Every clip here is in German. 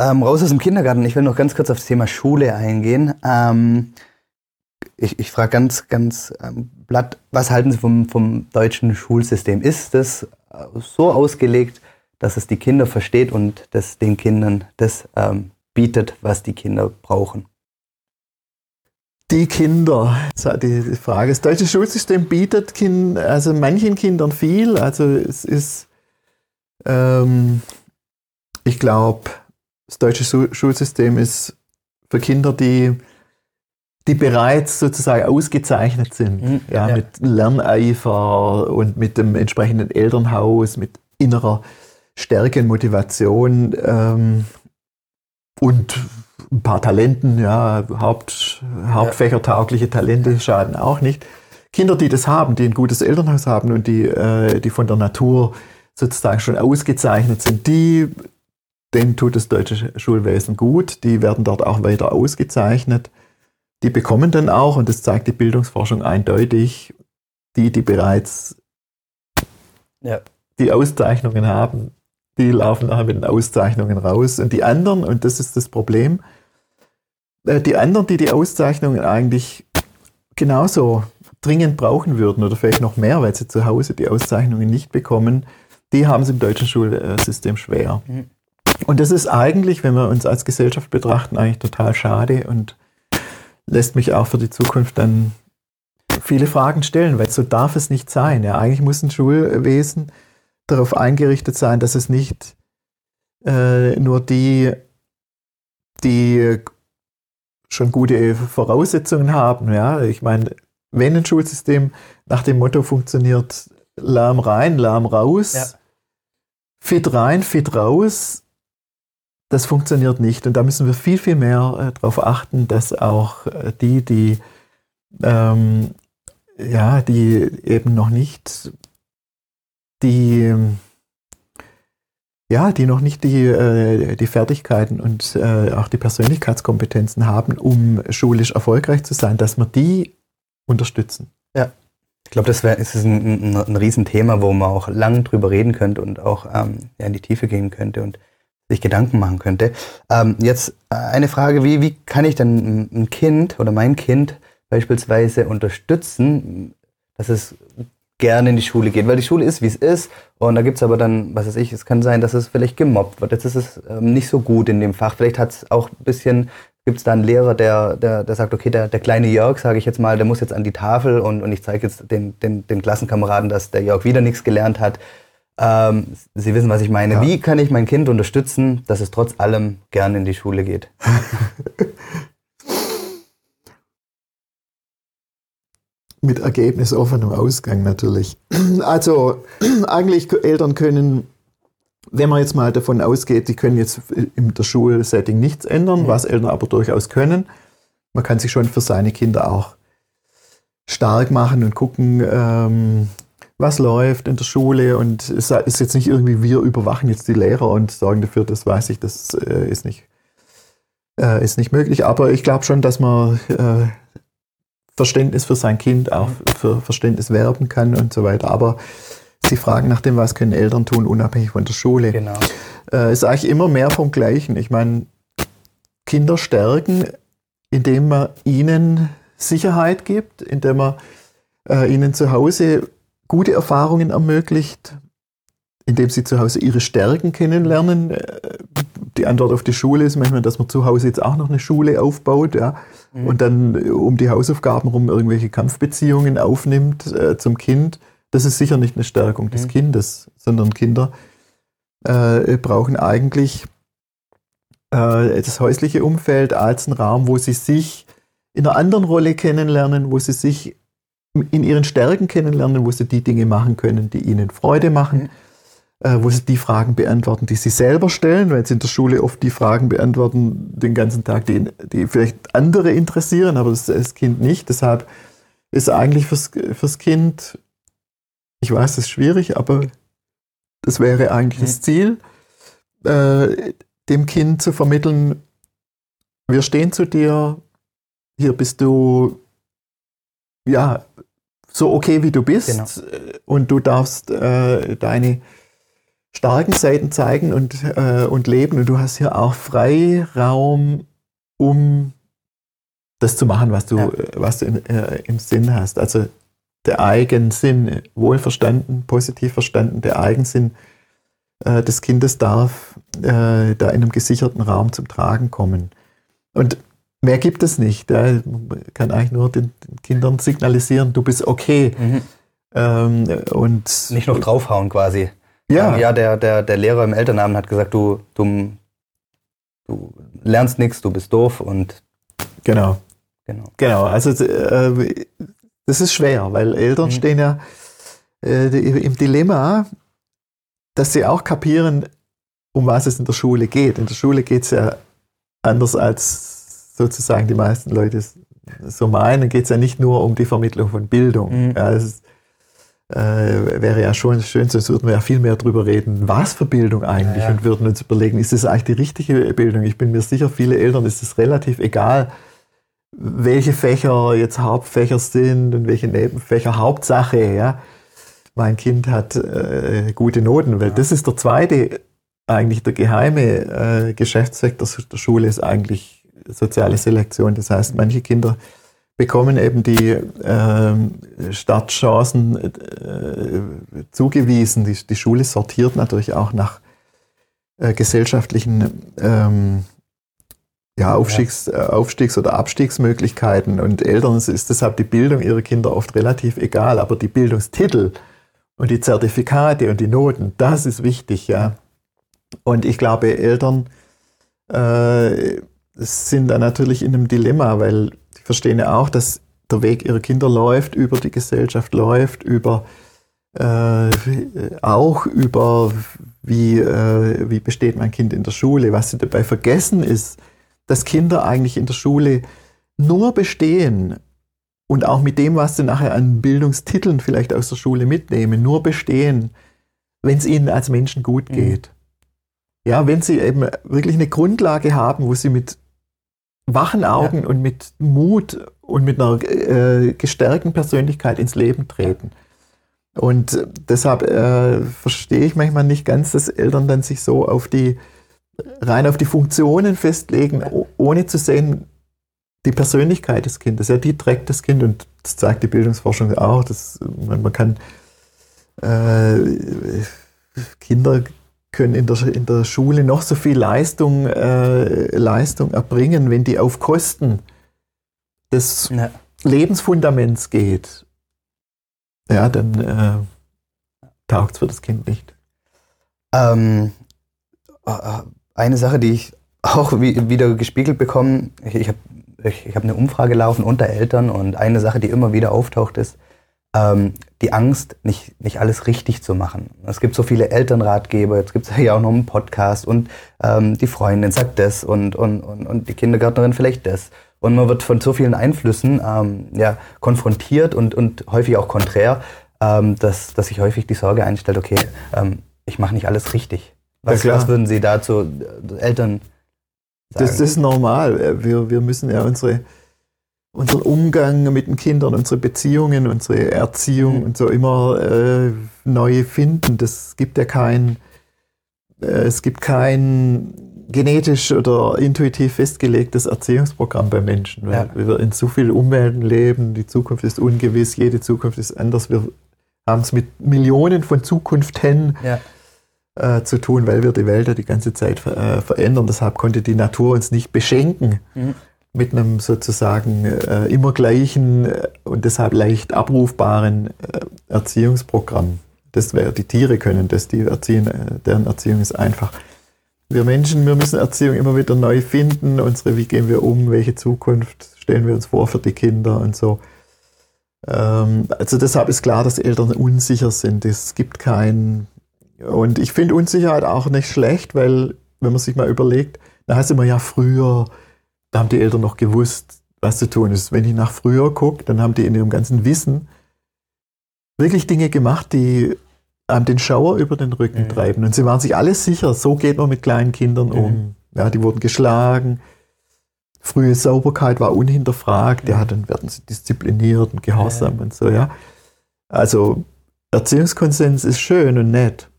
ähm, raus aus dem Kindergarten. Ich will noch ganz kurz auf das Thema Schule eingehen. Ähm, ich ich frage ganz, ganz ähm, platt, was halten Sie vom, vom deutschen Schulsystem? Ist das äh, so ausgelegt, dass es die Kinder versteht und das den Kindern das ähm, bietet, was die Kinder brauchen? Die Kinder, die Frage. Das deutsche Schulsystem bietet kind, also manchen Kindern viel. Also es ist, ähm, ich glaube, das deutsche Schulsystem ist für Kinder, die, die bereits sozusagen ausgezeichnet sind, mhm, ja, ja, mit Lerneifer und mit dem entsprechenden Elternhaus, mit innerer Stärke und Motivation ähm, und ein paar Talenten, ja, Haupt, hauptfächertaugliche Talente schaden auch nicht. Kinder, die das haben, die ein gutes Elternhaus haben und die, äh, die von der Natur sozusagen schon ausgezeichnet sind, die, denen tut das deutsche Schulwesen gut, die werden dort auch weiter ausgezeichnet. Die bekommen dann auch, und das zeigt die Bildungsforschung eindeutig, die, die bereits ja. die Auszeichnungen haben, die laufen nachher mit den Auszeichnungen raus. Und die anderen, und das ist das Problem, äh, die anderen, die die Auszeichnungen eigentlich genauso dringend brauchen würden oder vielleicht noch mehr, weil sie zu Hause die Auszeichnungen nicht bekommen, die haben es im deutschen Schulsystem schwer. Mhm. Und das ist eigentlich, wenn wir uns als Gesellschaft betrachten, eigentlich total schade und lässt mich auch für die Zukunft dann viele Fragen stellen, weil so darf es nicht sein. Ja, eigentlich muss ein Schulwesen darauf eingerichtet sein, dass es nicht äh, nur die, die schon gute Voraussetzungen haben. Ja, ich meine, wenn ein Schulsystem nach dem Motto funktioniert, Lärm rein, Lärm raus, ja. fit rein, fit raus, das funktioniert nicht. Und da müssen wir viel, viel mehr äh, darauf achten, dass auch äh, die, die, ähm, ja, die eben noch nicht die ja, die noch nicht die, äh, die Fertigkeiten und äh, auch die Persönlichkeitskompetenzen haben, um schulisch erfolgreich zu sein, dass wir die unterstützen. Ja. Ich glaube, das, wär, ist ein, ein, ein Riesenthema, wo man auch lang drüber reden könnte und auch ähm, ja, in die Tiefe gehen könnte und sich Gedanken machen könnte. Ähm, jetzt äh, eine Frage, wie, wie kann ich denn ein Kind oder mein Kind beispielsweise unterstützen, dass es gerne in die Schule geht, weil die Schule ist, wie es ist. Und da gibt es aber dann, was weiß ich, es kann sein, dass es vielleicht gemobbt wird. Jetzt ist es ähm, nicht so gut in dem Fach. Vielleicht hat es auch ein bisschen, gibt es da einen Lehrer, der, der, der sagt, okay, der, der kleine Jörg, sage ich jetzt mal, der muss jetzt an die Tafel und, und ich zeige jetzt den, den, den Klassenkameraden, dass der Jörg wieder nichts gelernt hat. Ähm, Sie wissen, was ich meine. Ja. Wie kann ich mein Kind unterstützen, dass es trotz allem gerne in die Schule geht? mit ergebnisoffenem Ausgang natürlich. Also eigentlich Eltern können, wenn man jetzt mal davon ausgeht, die können jetzt im der Schulsetting nichts ändern, mhm. was Eltern aber durchaus können. Man kann sich schon für seine Kinder auch stark machen und gucken, ähm, was läuft in der Schule und es ist jetzt nicht irgendwie, wir überwachen jetzt die Lehrer und sorgen dafür, das weiß ich, das äh, ist nicht, äh, ist nicht möglich. Aber ich glaube schon, dass man äh, Verständnis für sein Kind auch für Verständnis werben kann und so weiter. Aber Sie fragen nach dem, was können Eltern tun, unabhängig von der Schule. Genau. Äh, ist eigentlich immer mehr vom Gleichen. Ich meine, Kinder stärken, indem man ihnen Sicherheit gibt, indem man äh, ihnen zu Hause gute Erfahrungen ermöglicht, indem sie zu Hause ihre Stärken kennenlernen. Äh, die Antwort auf die Schule ist manchmal, dass man zu Hause jetzt auch noch eine Schule aufbaut ja, mhm. und dann äh, um die Hausaufgaben rum irgendwelche Kampfbeziehungen aufnimmt äh, zum Kind. Das ist sicher nicht eine Stärkung mhm. des Kindes, sondern Kinder äh, brauchen eigentlich äh, das häusliche Umfeld als einen Raum, wo sie sich in einer anderen Rolle kennenlernen, wo sie sich in ihren Stärken kennenlernen, wo sie die Dinge machen können, die ihnen Freude machen. Mhm äh, wo sie die Fragen beantworten, die sie selber stellen, weil sie in der Schule oft die Fragen beantworten den ganzen Tag, die, die vielleicht andere interessieren, aber das, das Kind nicht. Deshalb ist eigentlich fürs, fürs Kind, ich weiß, das ist schwierig, aber das wäre eigentlich das Ziel, äh, dem Kind zu vermitteln, wir stehen zu dir, hier bist du, ja, so okay wie du bist genau. und du darfst äh, deine starken Seiten zeigen und, äh, und leben. Und du hast hier auch Freiraum, um das zu machen, was du, ja. was du in, äh, im Sinn hast. Also der Eigensinn, wohlverstanden, positiv verstanden, der Eigensinn äh, des Kindes darf äh, da in einem gesicherten Raum zum Tragen kommen. Und mehr gibt es nicht. Ja. Man kann eigentlich nur den, Kindern signalisieren, du bist okay. Mhm. Ähm, und nicht noch draufhauen quasi. Ja, ja der, der, der Lehrer im Elternnamen hat gesagt, du, du, du lernst nichts, du bist doof und genau. Genau. Genau, also äh, das ist schwer, weil Eltern mhm. stehen ja äh, im Dilemma, dass sie auch kapieren, um was es in der Schule geht. In der Schule geht es ja anders als sozusagen die meisten Leute so meinen, geht es ja nicht nur um die Vermittlung von Bildung. Mhm. Ja, es äh, wäre ja schon schön, sonst würden wir ja viel mehr darüber reden, was für Bildung eigentlich ja, ja. und würden uns überlegen, ist das eigentlich die richtige Bildung? Ich bin mir sicher, viele Eltern ist es relativ egal, welche Fächer jetzt Hauptfächer sind und welche Nebenfächer Hauptsache, ja. Mein Kind hat äh, gute Noten, weil ja. das ist der zweite, eigentlich der geheime äh, Geschäftszweck der, der Schule ist eigentlich soziale Selektion. Das heißt, manche Kinder bekommen eben die äh, Startchancen äh, zugewiesen. Die, die, Schule sortiert natürlich auch nach äh, gesellschaftlichen ähm, ja, Aufstiegs-. Äh, Aufstiegs oder Abstiegsmöglichkeiten. Und Eltern ist deshalb die Bildung ihrer Kinder oft relativ egal, aber die Bildungstitel und die Zertifikate und die Noten, das ist wichtig, ja. Und ich glaube, Eltern äh, sind da natürlich in einem Dilemma, weil sie verstehen ja auch, dass der Weg ihrer Kinder läuft, über die Gesellschaft läuft, über äh, auch über wie, äh, wie besteht mein Kind in der Schule. Was sie dabei vergessen ist, dass Kinder eigentlich in der Schule nur bestehen und auch mit dem, was sie nachher an Bildungstiteln vielleicht aus der Schule mitnehmen, nur bestehen, wenn es ihnen als Menschen gut mhm. geht. Mhm. Ja, wenn sie eben wirklich eine Grundlage haben, wo sie mit wachen Augen ja. und mit Mut und mit einer äh, gestärkten Persönlichkeit ins Leben treten. Und deshalb äh, verstehe ich manchmal nicht ganz, dass Eltern dann sich so auf die rein auf die Funktionen festlegen, ohne zu sehen, die Persönlichkeit des Kindes, ja, die trägt das Kind und das zeigt die Bildungsforschung auch. Dass, man, man kann äh, Kinder können in der, in der Schule noch so viel Leistung, äh, Leistung erbringen, wenn die auf Kosten des ja. Lebensfundaments geht. Ja, dann äh, taugt es für das Kind nicht. Ähm, äh, äh, eine Sache, die ich auch wieder gespiegelt bekomme, ich, ich habe ich, ich hab eine Umfrage laufen unter Eltern und eine Sache, die immer wieder auftaucht, ist ähm, die Angst, nicht, nicht alles richtig zu machen. Es gibt so viele Elternratgeber, jetzt gibt es ja auch noch einen Podcast und ähm, die Freundin sagt das und, und, und, und die Kindergärtnerin vielleicht das. Und man wird von so vielen Einflüssen ähm, ja, konfrontiert und, und häufig auch konträr, ähm, dass, dass sich häufig die Sorge einstellt, okay, ähm, ich mache nicht alles richtig. Was, was würden Sie dazu äh, Eltern sagen? Das, das, ist normal. Wir, wir müssen ja unsere, unseren Umgang mit den Kindern, unsere Beziehungen, unsere Erziehung mhm. und so immer äh, neu finden. Das gibt ja kein, äh, es gibt kein genetisch oder intuitiv festgelegtes Erziehungsprogramm bei Menschen, weil ja. wir in so vielen Umwelten leben, die Zukunft ist ungewiss, jede Zukunft ist anders. Wir haben es mit Millionen von Zukunften. Ja äh, zu tun, weil wir die Welt ja die ganze Zeit äh, verändern. Deshalb konnte die Natur uns nicht beschenken mhm. Mit einem sozusagen äh, immer gleichen äh, und deshalb leicht abrufbaren äh, Erziehungsprogramm. Das wäre, die Tiere können das, die erziehen, äh, deren Erziehung ist einfach. Wir Menschen, wir müssen Erziehung immer wieder neu finden. Unsere, wie gehen wir um, welche Zukunft stellen wir uns vor für die Kinder und so. Ähm, also deshalb ist klar, dass Eltern unsicher sind. Es gibt kein und ich finde Unsicherheit auch nicht schlecht, weil, wenn man sich mal überlegt, da heißt immer ja früher, da haben die Eltern noch gewusst, was zu tun ist. Wenn ich nach früher gucke, dann haben die in ihrem ganzen Wissen wirklich Dinge gemacht, die einem den Schauer über den Rücken mhm. treiben. Und sie waren sich alle sicher, so geht man mit kleinen Kindern um. Ja, die wurden geschlagen. Frühe Sauberkeit war unhinterfragt. Ja, dann werden sie diszipliniert und gehorsam und so, ja. Also Erziehungskonsens ist schön und nett.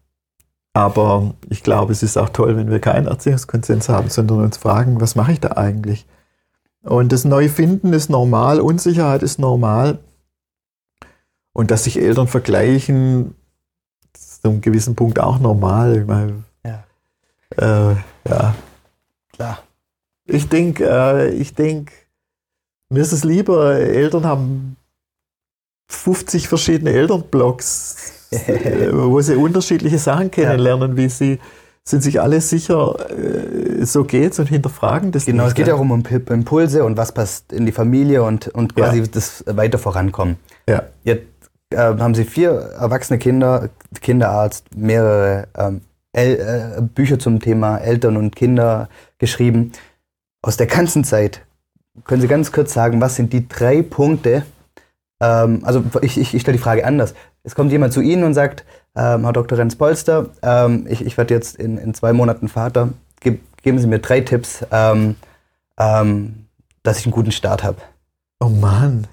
Aber ich glaube, es ist auch toll, wenn wir keinen Erziehungskonsens haben, sondern uns fragen, was mache ich da eigentlich? Und das Neufinden ist normal, Unsicherheit ist normal. Und dass sich Eltern vergleichen, ist zu einem gewissen Punkt auch normal. Ich meine, Ja. äh, ja. Klar. Ich denke, äh, ich denk, mir ist es lieber, Eltern haben 50 verschiedene Elternblogs, äh, wo sie unterschiedliche Sachen kennenlernen, wie sie sind sich alle sicher, äh, so geht's und hinterfragen das Genau, nicht. es geht ja auch um Imp- Impulse und was passt in die Familie und, und quasi Ja. das weiter vorankommen. Ja. Jetzt äh, haben Sie vier erwachsene Kinder, Kinderarzt, mehrere ähm, äh, Bücher zum Thema Eltern und Kinder geschrieben. Aus der ganzen Zeit können Sie ganz kurz sagen, was sind die drei Punkte? Ähm, also ich, ich, ich stelle die Frage anders. Es kommt jemand zu Ihnen und sagt, ähm, Herr Dr. Renz Polster, ähm, ich, ich werde jetzt in, in zwei Monaten Vater. Ge geben Sie mir drei Tipps, ähm, ähm, dass ich einen guten Start habe. Oh Mann.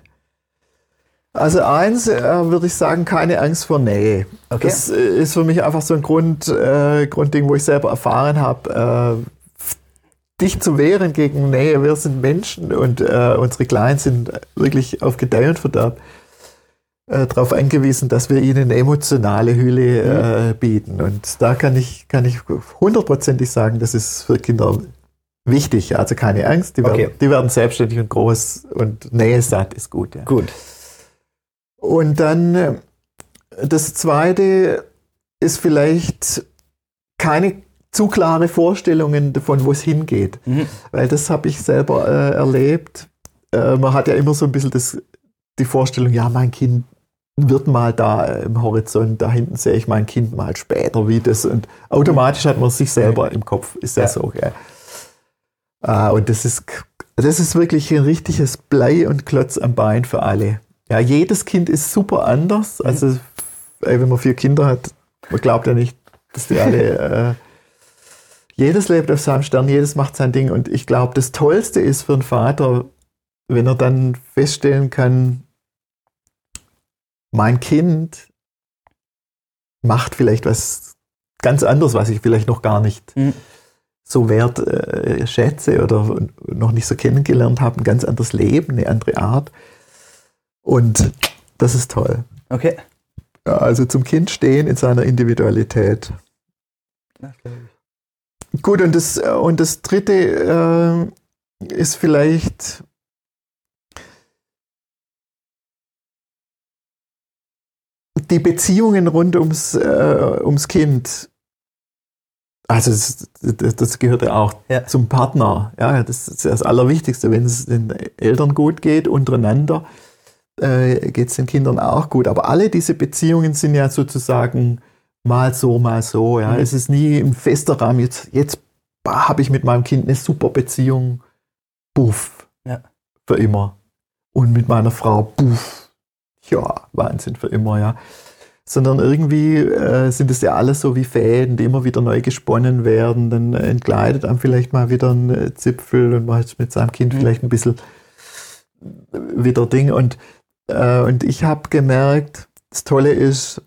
Also eins äh, würde ich sagen, keine Angst vor Nähe. Okay. Das äh, ist für mich einfach so ein Grund, äh, Grundding, wo ich selber erfahren habe, äh, dich zu wehren gegen Nähe. Wir sind Menschen und äh, unsere Kleinen sind wirklich auf Gedeih und Verderb äh, darauf angewiesen, dass wir ihnen eine emotionale Hülle äh, bieten. Und da kann ich, kann ich hundertprozentig sagen, das ist für Kinder wichtig. Also keine Angst, die, Okay. werden, die werden selbstständig und groß und Nähe satt ist gut. Ja. Gut. Und dann äh, das zweite ist vielleicht keine zu klare Vorstellungen davon, wo es hingeht. Mhm. Weil das habe ich selber äh, erlebt. Äh, man hat ja immer so ein bisschen das, die Vorstellung, ja, mein Kind wird mal da äh, im Horizont, da hinten sehe ich mein Kind mal später, wie das. Und automatisch hat man sich selber im Kopf, ist ja, Ja. so. Gell? Ah, und das ist, das ist wirklich ein richtiges Blei und Klotz am Bein für alle. Ja, jedes Kind ist super anders. Also, ey, wenn man vier Kinder hat, man glaubt ja nicht, dass die alle. Äh, jedes lebt auf seinem Stern, jedes macht sein Ding. Und ich glaube, das Tollste ist für einen Vater, wenn er dann feststellen kann, mein Kind macht vielleicht was ganz anderes, was ich vielleicht noch gar nicht Mhm. so wert äh, schätze oder noch nicht so kennengelernt habe, ein ganz anderes Leben, eine andere Art. Und das ist toll. Okay. Ja, also zum Kind stehen in seiner Individualität. Gut, und das, äh, und das dritte äh, ist vielleicht die Beziehungen rund ums, äh, ums Kind. Also das, das, das gehört ja auch Ja. zum Partner. Ja, das ist das Allerwichtigste. Wenn es den Eltern gut geht, untereinander, äh, geht es den Kindern auch gut. Aber alle diese Beziehungen sind ja sozusagen mal so, mal so. Ja. Mhm. Es ist nie ein fester Rahmen. Jetzt, jetzt habe ich mit meinem Kind eine super Beziehung. Buff. Ja. Für immer. Und mit meiner Frau, buff. Ja, Wahnsinn für immer, ja. Sondern irgendwie äh, sind es ja alles so wie Fäden, die immer wieder neu gesponnen werden. Dann entgleitet einem vielleicht mal wieder ein äh, Zipfel und man hat mit seinem Kind Mhm. vielleicht ein bisschen wieder Ding. Und, äh, und ich habe gemerkt, das Tolle ist,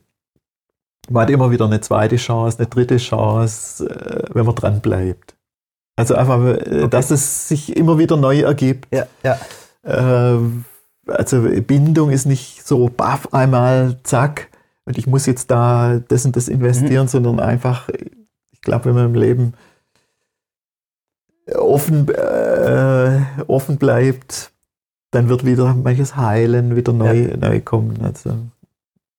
man hat immer wieder eine zweite Chance, eine dritte Chance, äh, wenn man dran bleibt. Also einfach, äh, dass es sich immer wieder neu ergibt. Ja, ja. Also Bindung ist nicht so baff einmal, zack, und ich muss jetzt da das und das investieren, sondern einfach, ich glaube, wenn man im Leben offen, äh, offen bleibt, dann wird wieder manches heilen, wieder neu, neu kommen. Also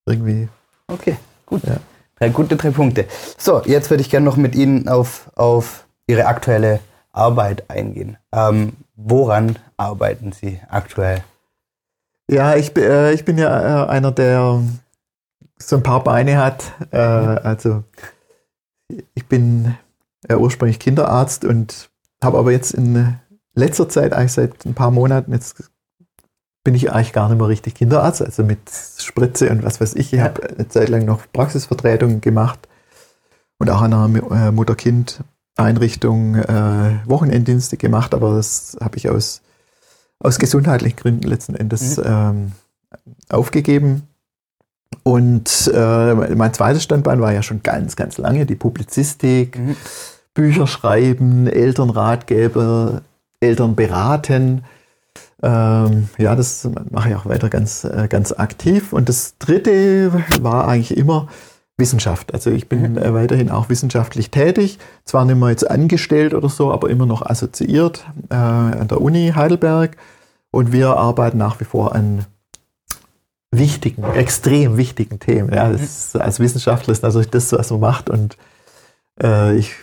irgendwie. Okay, gut. Ja. Drei gute drei Punkte. So, jetzt würde ich gerne noch mit Ihnen auf, auf Ihre aktuelle Arbeit eingehen. Ähm, woran arbeiten Sie aktuell? Ja, ich, bin- äh, ich bin ja äh, einer, der so ein paar Beine hat. Äh, also ich bin ja ursprünglich Kinderarzt und habe aber jetzt in letzter Zeit, eigentlich seit ein paar Monaten, jetzt bin ich eigentlich gar nicht mehr richtig Kinderarzt, also mit Spritze und was weiß ich. Ich habe eine Zeit lang noch Praxisvertretungen gemacht und auch an einer äh, Mutter-Kind-Einrichtung äh, Wochenenddienste gemacht, aber das habe ich aus, aus gesundheitlichen Gründen letzten Endes ähm, aufgegeben. Und äh, mein zweites Standbein war ja schon ganz, ganz lange die Publizistik, mhm. Bücher schreiben, Elternratgeber, Eltern beraten. Ähm, ja, das mache ich auch weiter ganz, äh, ganz aktiv. Und das dritte war eigentlich immer Wissenschaft. Also ich bin mhm. weiterhin auch wissenschaftlich tätig, zwar nicht mehr jetzt angestellt oder so, aber immer noch assoziiert äh, an der Uni Heidelberg. Und wir arbeiten nach wie vor an wichtigen, extrem wichtigen Themen. Ja, ist, als Wissenschaftler ist natürlich das, was man macht. Und äh, ich,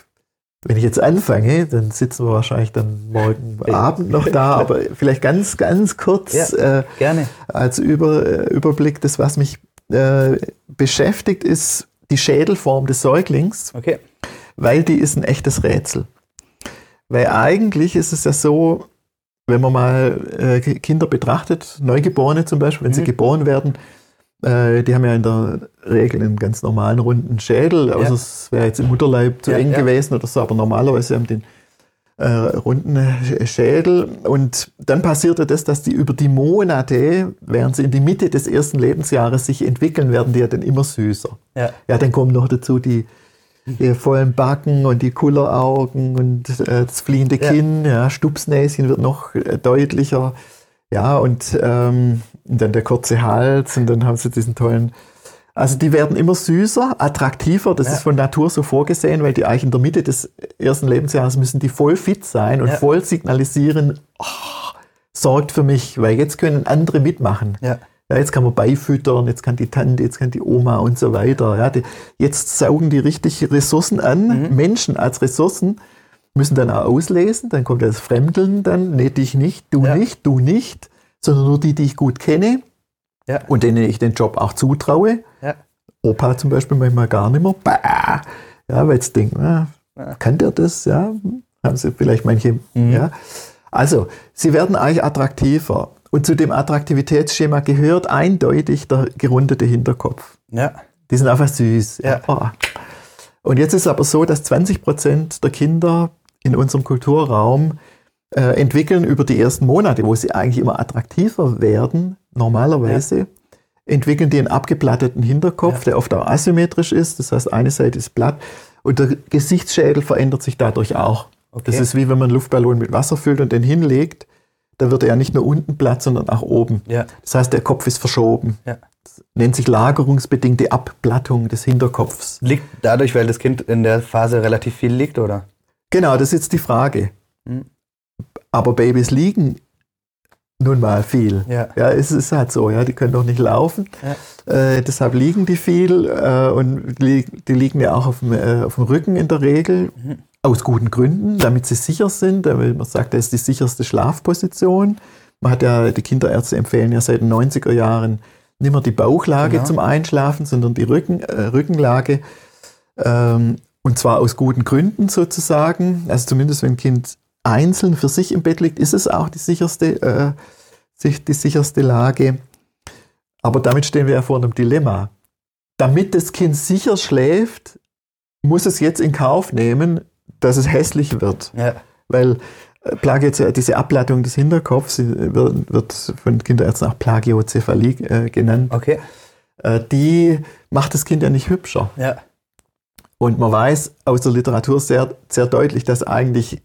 wenn ich jetzt anfange, dann sitzen wir wahrscheinlich dann morgen Abend noch da, aber vielleicht ganz, ganz kurz ja, äh, als Über, äh, Überblick, das, was mich äh, beschäftigt, ist die Schädelform des Säuglings, okay. weil die ist ein echtes Rätsel. Weil eigentlich ist es ja so, wenn man mal äh, Kinder betrachtet, Neugeborene zum Beispiel, wenn mhm. sie geboren werden, äh, die haben ja in der Regel einen ganz normalen runden Schädel, außer ja. es wäre jetzt im Mutterleib zu ja, eng ja. gewesen oder so, aber normalerweise haben die einen äh, runden Schädel. Und dann passierte das, dass die über die Monate, während sie in die Mitte des ersten Lebensjahres sich entwickeln, werden die ja dann immer süßer. Ja, ja dann kommen noch dazu die die vollen Backen und die Kulleraugen und äh, das fliehende Kinn, ja, Stupsnäschen wird noch äh, deutlicher. Ja, und ähm, dann der kurze Hals und dann haben sie diesen tollen. Also die werden immer süßer, attraktiver, das ja. ist von Natur so vorgesehen, weil die eigentlich in der Mitte des ersten Lebensjahres müssen die voll fit sein und ja. voll signalisieren, oh, sorgt für mich, weil jetzt können andere mitmachen. Ja. Ja, jetzt kann man beifüttern, jetzt kann die Tante, jetzt kann die Oma und so weiter. Ja, die, jetzt saugen die richtig Ressourcen an. Mhm. Menschen als Ressourcen müssen dann auch auslesen. Dann kommt das Fremdeln dann. Nee, dich nicht, du ja. nicht, du nicht, sondern nur die, die ich gut kenne ja. und denen ich den Job auch zutraue. Ja. Opa zum Beispiel manchmal gar nicht mehr. Bah! Ja, weil jetzt denken, ah, kann der das? Ja, haben sie vielleicht manche. Mhm. Ja. Also, sie werden eigentlich attraktiver. Und zu dem Attraktivitätsschema gehört eindeutig der gerundete Hinterkopf. Ja. Die sind einfach süß. Ja. Oh. Und jetzt ist es aber so, dass 20 Prozent der Kinder in unserem Kulturraum äh, entwickeln über die ersten Monate, wo sie eigentlich immer attraktiver werden, normalerweise, ja. entwickeln die einen abgeplatteten Hinterkopf, ja. der oft auch asymmetrisch ist. Das heißt, eine Seite ist platt und der Gesichtsschädel verändert sich dadurch auch. Okay. Das ist wie wenn man einen Luftballon mit Wasser füllt und den hinlegt da wird er ja nicht nur unten platt, sondern auch oben. Ja. Das heißt, der Kopf ist verschoben. Ja. Das nennt sich lagerungsbedingte Abplattung des Hinterkopfs. Liegt dadurch, weil das Kind in der Phase relativ viel liegt, oder? Genau, das ist jetzt die Frage. Hm. Aber Babys liegen nun mal viel. Ja. ja, es ist halt so, ja, die können doch nicht laufen. Ja. Äh, deshalb liegen die viel äh, und die, die, liegen ja auch auf dem, äh, auf dem Rücken in der Regel. Mhm. Aus guten Gründen, damit sie sicher sind. Man sagt, das ist die sicherste Schlafposition. Man hat ja, die Kinderärzte empfehlen ja seit den 90er Jahren nicht mehr die Bauchlage genau. zum Einschlafen, sondern die Rücken, äh, Rückenlage. Ähm, und zwar aus guten Gründen sozusagen. Also zumindest wenn ein Kind einzeln für sich im Bett liegt, ist es auch die sicherste, äh, die sicherste Lage. Aber damit stehen wir ja vor einem Dilemma. Damit das Kind sicher schläft, muss es jetzt in Kauf nehmen, dass es hässlich wird. Ja. Weil äh, Plagio, diese Ableitung des Hinterkopfs wird, wird von Kinderärzten auch Plagiozephalie äh, genannt. Okay. Äh, die macht das Kind ja nicht hübscher. Ja. Und man weiß aus der Literatur sehr, sehr deutlich, dass eigentlich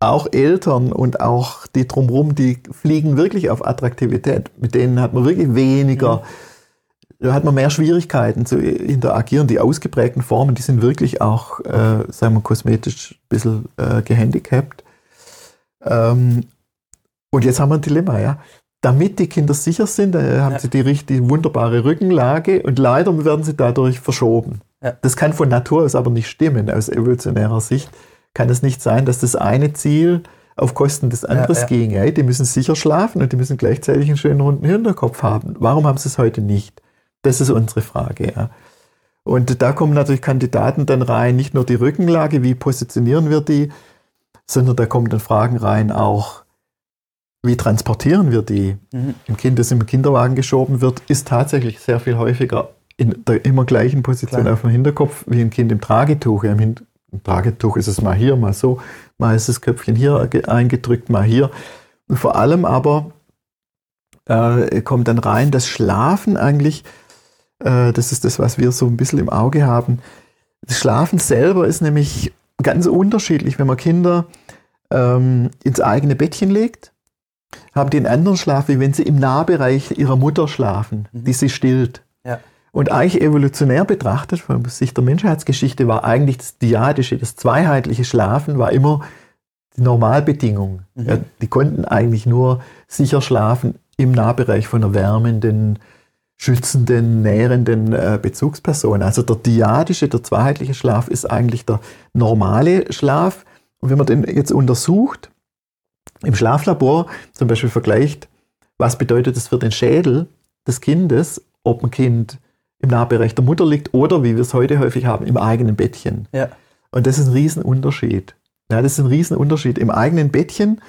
auch Eltern und auch die drumherum, die fliegen wirklich auf Attraktivität. Mit denen hat man wirklich weniger. Mhm da hat man mehr Schwierigkeiten zu interagieren. Die ausgeprägten Formen, die sind wirklich auch, äh, sagen wir, kosmetisch ein bisschen äh, gehandicapt. Ähm, und jetzt haben wir ein Dilemma, ja. Damit die Kinder sicher sind, äh, haben ja. sie die richtig wunderbare Rückenlage und leider werden sie dadurch verschoben. Ja. Das kann von Natur aus aber nicht stimmen. Aus evolutionärer Sicht kann es nicht sein, dass das eine Ziel auf Kosten des anderes ja, ja. ging. Ja, die müssen sicher schlafen und die müssen gleichzeitig einen schönen runden Hinterkopf haben. Warum haben sie es heute nicht? Das ist unsere Frage. Ja. Und da kommen natürlich Kandidaten dann rein, nicht nur die Rückenlage, wie positionieren wir die, sondern da kommen dann Fragen rein auch, wie transportieren wir die? Mhm. Ein Kind, das im Kinderwagen geschoben wird, ist tatsächlich sehr viel häufiger in der immer gleichen Position Klar. auf dem Hinterkopf wie ein Kind im Tragetuch. Im, Im Tragetuch ist es mal hier, mal so, mal ist das Köpfchen hier eingedrückt, mal hier. Und vor allem aber äh, kommt dann rein, dass Schlafen eigentlich Äh, das ist das, was wir so ein bisschen im Auge haben. Das Schlafen selber ist nämlich ganz unterschiedlich. Wenn man Kinder ähm, ins eigene Bettchen legt, haben die einen anderen Schlaf, wie wenn sie im Nahbereich ihrer Mutter schlafen, mhm. die sie stillt. Und eigentlich evolutionär betrachtet, von Sicht der Menschheitsgeschichte, war eigentlich das diadische, das zweiheitliche Schlafen, war immer die Normalbedingung. Mhm. Ja, die konnten eigentlich nur sicher schlafen im Nahbereich von einer wärmenden, schützenden, nährenden äh, Bezugsperson. Also der diadische, der zweiheitliche Schlaf ist eigentlich der normale Schlaf. Und wenn man den jetzt untersucht, im Schlaflabor zum Beispiel vergleicht, was bedeutet es für den Schädel des Kindes, ob ein Kind im Nahbereich der Mutter liegt oder, wie wir es heute häufig haben, im eigenen Bettchen. Ja. Und das ist ein Riesenunterschied. Ja, das ist ein Riesenunterschied. Im eigenen Bettchen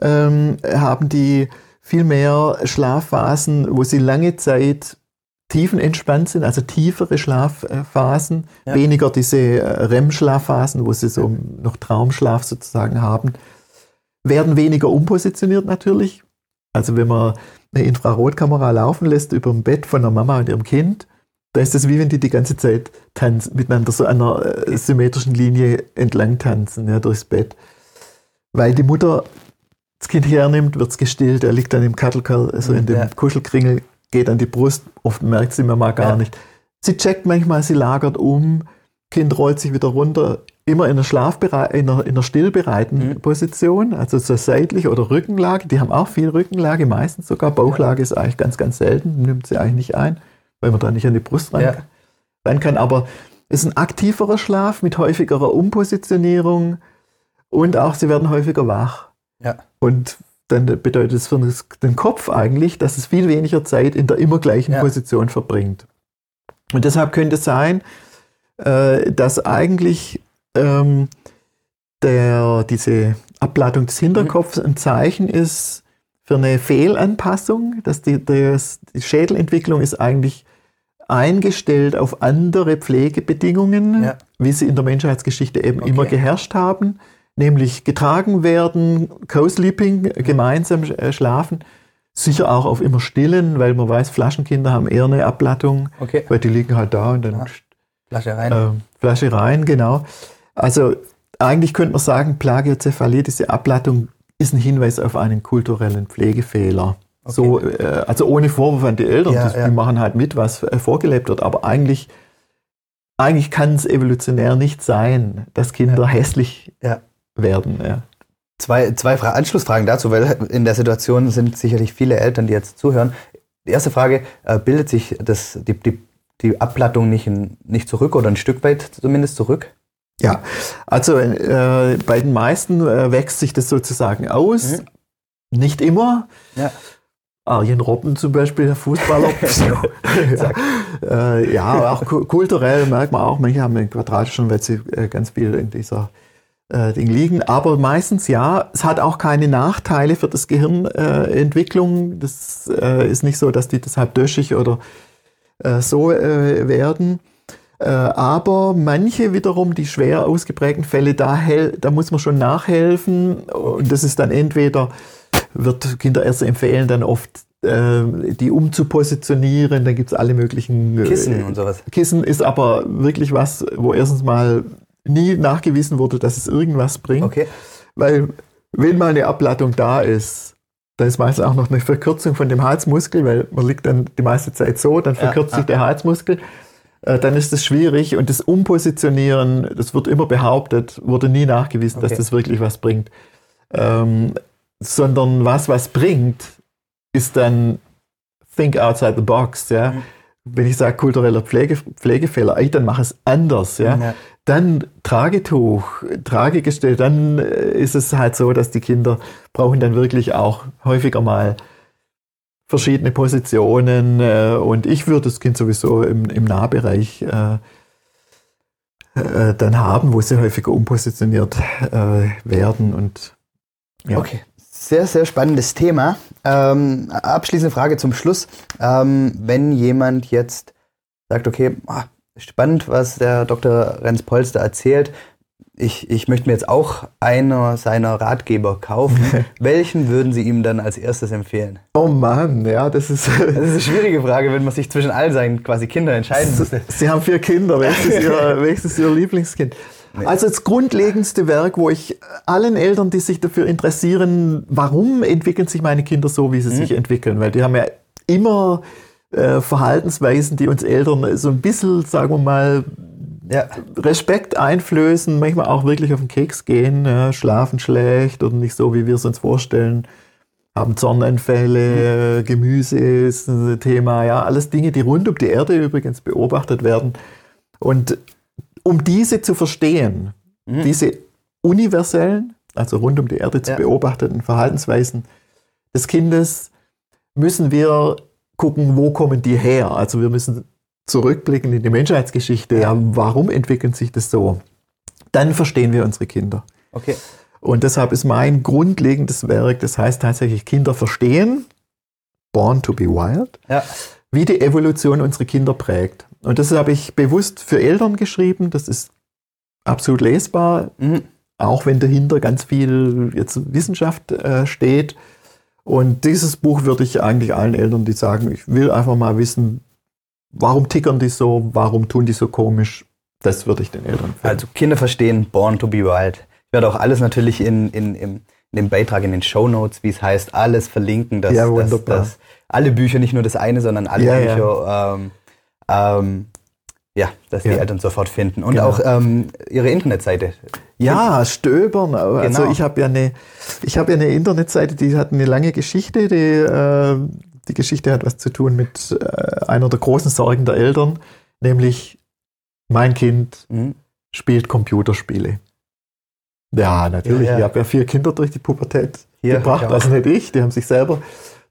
ähm, haben die viel mehr Schlafphasen, wo sie lange Zeit tiefenentspannt sind, also tiefere Schlafphasen, ja. weniger diese äh, REM-Schlafphasen, wo sie so noch Traumschlaf sozusagen haben, werden weniger umpositioniert natürlich. Also wenn man eine Infrarotkamera laufen lässt über dem Bett von der Mama und ihrem Kind, da ist es wie wenn die die ganze Zeit tanzen, miteinander so einer äh, symmetrischen Linie entlang tanzen, ja, durchs Bett. Weil die Mutter das Kind hernimmt, wird es gestillt, er liegt dann im Kattelkerl, also in dem ja. Kuschelkringel, geht an die Brust, oft merkt sie Mama gar ja. nicht. Sie checkt manchmal, sie lagert um, Kind rollt sich wieder runter, immer in einer, Schlafbereit in einer, in einer stillbereiten mhm. Position, also so seitlich oder Rückenlage. Die haben auch viel Rückenlage, meistens sogar. Bauchlage ist eigentlich ganz, ganz selten, nimmt sie eigentlich nicht ein weil man da nicht an die Brust rein, ja. rein kann. Aber es ist ein aktiverer Schlaf mit häufigerer Umpositionierung und auch sie werden häufiger wach. Ja. Und dann bedeutet es für den Kopf eigentlich, dass es viel weniger Zeit in der immer gleichen ja. Position verbringt. Und deshalb könnte es sein, äh, dass eigentlich ähm, der, diese Abladung des Hinterkopfs ein Zeichen ist für eine Fehlanpassung, dass die, das, die Schädelentwicklung ist eigentlich eingestellt auf andere Pflegebedingungen, ja. wie sie in der Menschheitsgeschichte eben okay. immer geherrscht haben, nämlich getragen werden, Co-Sleeping, gemeinsam äh, schlafen, sicher auch auf immer stillen, weil man weiß, Flaschenkinder haben eher eine Ablattung, okay. weil die liegen halt da und dann ja. Flasche rein. Äh, Flasche rein, genau. Also eigentlich könnte man sagen, Plagiozephalie, diese Ablattung ist ein Hinweis auf einen kulturellen Pflegefehler. Okay. So, äh, also ohne Vorwurf an die Eltern, ja, die, ja. machen halt mit, was äh, vorgelebt wird, aber eigentlich, eigentlich kann es evolutionär nicht sein, dass Kinder ja. hässlich werden. Zwei, zwei Fra Anschlussfragen dazu, weil in der Situation sind sicherlich viele Eltern, die jetzt zuhören. Die erste Frage, äh, bildet sich das, die, die, die Abplattung nicht, in, nicht zurück oder ein Stück weit zumindest zurück? Ja, also äh, bei den meisten äh, wächst sich das sozusagen aus. Mhm. Nicht immer. Ja. Arjen Robben zum Beispiel, der Fußballer. äh, ja, auch kulturell merkt man auch, manche haben einen quadratischen, weil sie äh, ganz viel in dieser äh, Ding liegen. Aber meistens ja, es hat auch keine Nachteile für das Gehirnentwicklung. das äh, ist nicht so, dass die deshalb döschig oder äh, so äh, werden. Aber manche wiederum, die schwer ausgeprägten Fälle, da, da muss man schon nachhelfen. Und das ist dann entweder wird Kinderärzte empfehlen, dann oft äh, die umzupositionieren. Da gibt es alle möglichen äh, Kissen und sowas. Kissen ist aber wirklich was, wo erstens mal nie nachgewiesen wurde, dass es irgendwas bringt. Okay. Weil wenn mal eine Ablattung da ist, dann ist meistens auch noch eine Verkürzung von dem Halsmuskel, weil man liegt dann die meiste Zeit so, dann verkürzt ja, sich der Halsmuskel. Äh, dann ist das schwierig und das Umpositionieren, das wird immer behauptet, wurde nie nachgewiesen, okay. dass das wirklich was bringt. Ähm, sondern was was bringt, ist dann think outside the box, ja. Mhm. Wenn ich sage kultureller Pflege, Pflegefehler, ey, dann mach es anders, ja. ja. Dann Tragetuch, Tragegestell, dann äh, ist es halt so, dass die Kinder brauchen dann wirklich auch häufiger mal verschiedene Positionen äh, und ich würde das Kind sowieso im, im Nahbereich äh, äh, dann haben, wo sie häufiger umpositioniert äh, werden und ja. Okay, sehr, sehr spannendes Thema. Ähm, abschließende Frage zum Schluss. Ähm, wenn jemand jetzt sagt, okay, ah, spannend, was der Dr. Renz Polster erzählt, ich, ich möchte mir jetzt auch einer seiner Ratgeber kaufen. Welchen würden Sie ihm dann als erstes empfehlen? Oh Mann, ja, das ist. Das ist eine schwierige Frage, wenn man sich zwischen all seinen quasi Kindern entscheiden müsste. Sie haben vier Kinder, welches ist Ihr, welches ist Ihr Lieblingskind? Also das grundlegendste Werk, wo ich allen Eltern, die sich dafür interessieren, warum entwickeln sich meine Kinder so, wie sie mhm. sich entwickeln, weil die haben ja immer äh, Verhaltensweisen, die uns Eltern so ein bisschen, sagen wir mal, ja. Respekt einflößen, manchmal auch wirklich auf den Keks gehen, ja, schlafen schlecht oder nicht so, wie wir es uns vorstellen, haben Zornanfälle, mhm. Gemüse ist ein Thema, ja, alles Dinge, die rund um die Erde übrigens beobachtet werden. Und um diese zu verstehen, mhm. diese universellen, also rund um die Erde zu ja. beobachteten Verhaltensweisen des Kindes, müssen wir gucken, wo kommen die her. Also wir müssen zurückblicken in die Menschheitsgeschichte. Ja, warum entwickelt sich das so? Dann verstehen wir unsere Kinder. Okay. Und deshalb ist mein grundlegendes Werk, das heißt tatsächlich Kinder verstehen, Born to be Wild, ja. wie die Evolution unsere Kinder prägt. Und das habe ich bewusst für Eltern geschrieben. Das ist absolut lesbar, mhm. auch wenn dahinter ganz viel jetzt Wissenschaft äh, steht. Und dieses Buch würde ich eigentlich allen Eltern, die sagen, ich will einfach mal wissen, warum tickern die so, warum tun die so komisch, das würde ich den Eltern empfehlen. Also Kinder verstehen Born to be Wild. Ich werde auch alles natürlich in, in, in, dem Beitrag in den Show Notes, wie es heißt, alles verlinken, dass, ja, dass, dass alle Bücher, nicht nur das eine, sondern alle ja, Bücher ja. Ähm, ähm, ja, dass die. Eltern sofort finden. Und genau. auch ähm, ihre Internetseite. Ja, stöbern. Also genau. ich habe ja eine, ich habe ja eine Internetseite, die hat eine lange Geschichte. Die, äh, die Geschichte hat was zu tun mit äh, einer der großen Sorgen der Eltern, nämlich mein Kind mhm. spielt Computerspiele. Ja, natürlich. Ja, ja. Ich habe ja vier Kinder durch die Pubertät Hier, gebracht, also nicht ich, die haben sich selber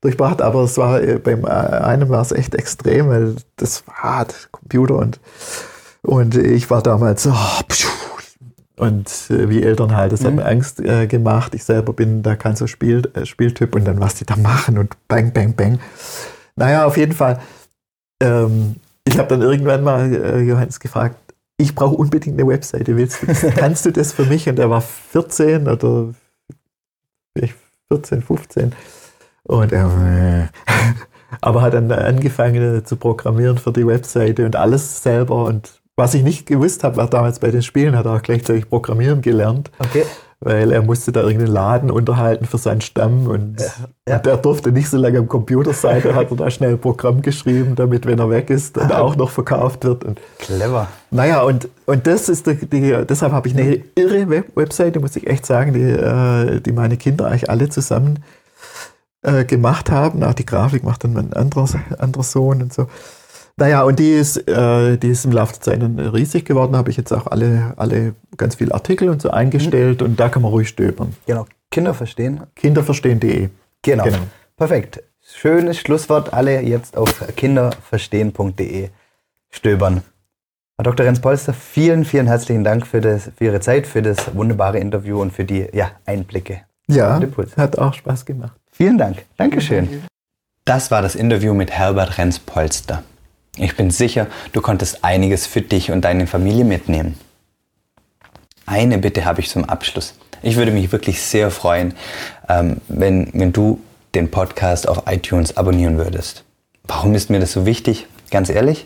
durchbracht, aber es war äh, beim äh, einen war es echt extrem, weil das war Computer und, und ich war damals so, oh, und äh, wie Eltern halt, das mhm. hat mir Angst äh, gemacht. Ich selber bin da kein so Spiel, äh, Spieltyp und dann was die da machen und bang, bang, bang. Naja, auf jeden Fall. Ähm, ich habe dann irgendwann mal äh, Johannes gefragt, ich brauche unbedingt eine Webseite, willst du das? Kannst du das für mich? Und er war 14 oder 14, 15. Und er, aber hat dann angefangen zu programmieren für die Webseite und alles selber. Und was ich nicht gewusst habe, war damals bei den Spielen, hat er auch gleichzeitig Programmieren gelernt. Okay. Weil er musste da irgendeinen Laden unterhalten für seinen Stamm und, ja, ja. und der durfte nicht so lange am Computer sein. Da hat er da schnell ein Programm geschrieben, damit, wenn er weg ist, dann auch noch verkauft wird. Und, Clever. Naja, und, und das ist die, die deshalb habe ich eine irre Web Webseite, muss ich echt sagen, die, äh, die meine Kinder eigentlich alle zusammen äh, gemacht haben. Auch die Grafik macht dann mein anderer, anderer Sohn und so. Naja, und die ist, äh, die ist im Laufe der Zeit riesig geworden. habe ich jetzt auch alle, alle ganz viele Artikel und so eingestellt mhm. und da kann man ruhig stöbern. Genau. Kinder verstehen. Kinderverstehen.de. Genau. genau. Perfekt. Schönes Schlusswort. Alle jetzt auf kinderverstehen.de stöbern. Herr Dr. Renz Polster, vielen, vielen herzlichen Dank für, das, für Ihre Zeit, für das wunderbare Interview und für die ja, Einblicke. Ja, hat auch Spaß gemacht. Vielen Dank. Dankeschön. Das war das Interview mit Herbert Renz-Polster. Ich bin sicher, du konntest einiges für dich und deine Familie mitnehmen. Eine Bitte habe ich zum Abschluss. Ich würde mich wirklich sehr freuen, ähm, wenn, wenn du den Podcast auf iTunes abonnieren würdest. Warum ist mir das so wichtig? Ganz ehrlich,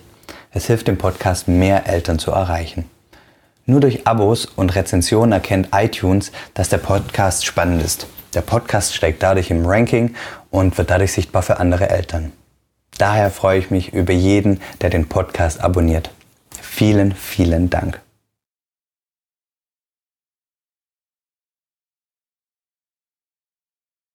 es hilft dem Podcast, mehr Eltern zu erreichen. Nur durch Abos und Rezensionen erkennt iTunes, dass der Podcast spannend ist der Podcast steigt dadurch im Ranking und wird dadurch sichtbar für andere Eltern. Daher freue ich mich über jeden, der den Podcast abonniert. Vielen, vielen Dank.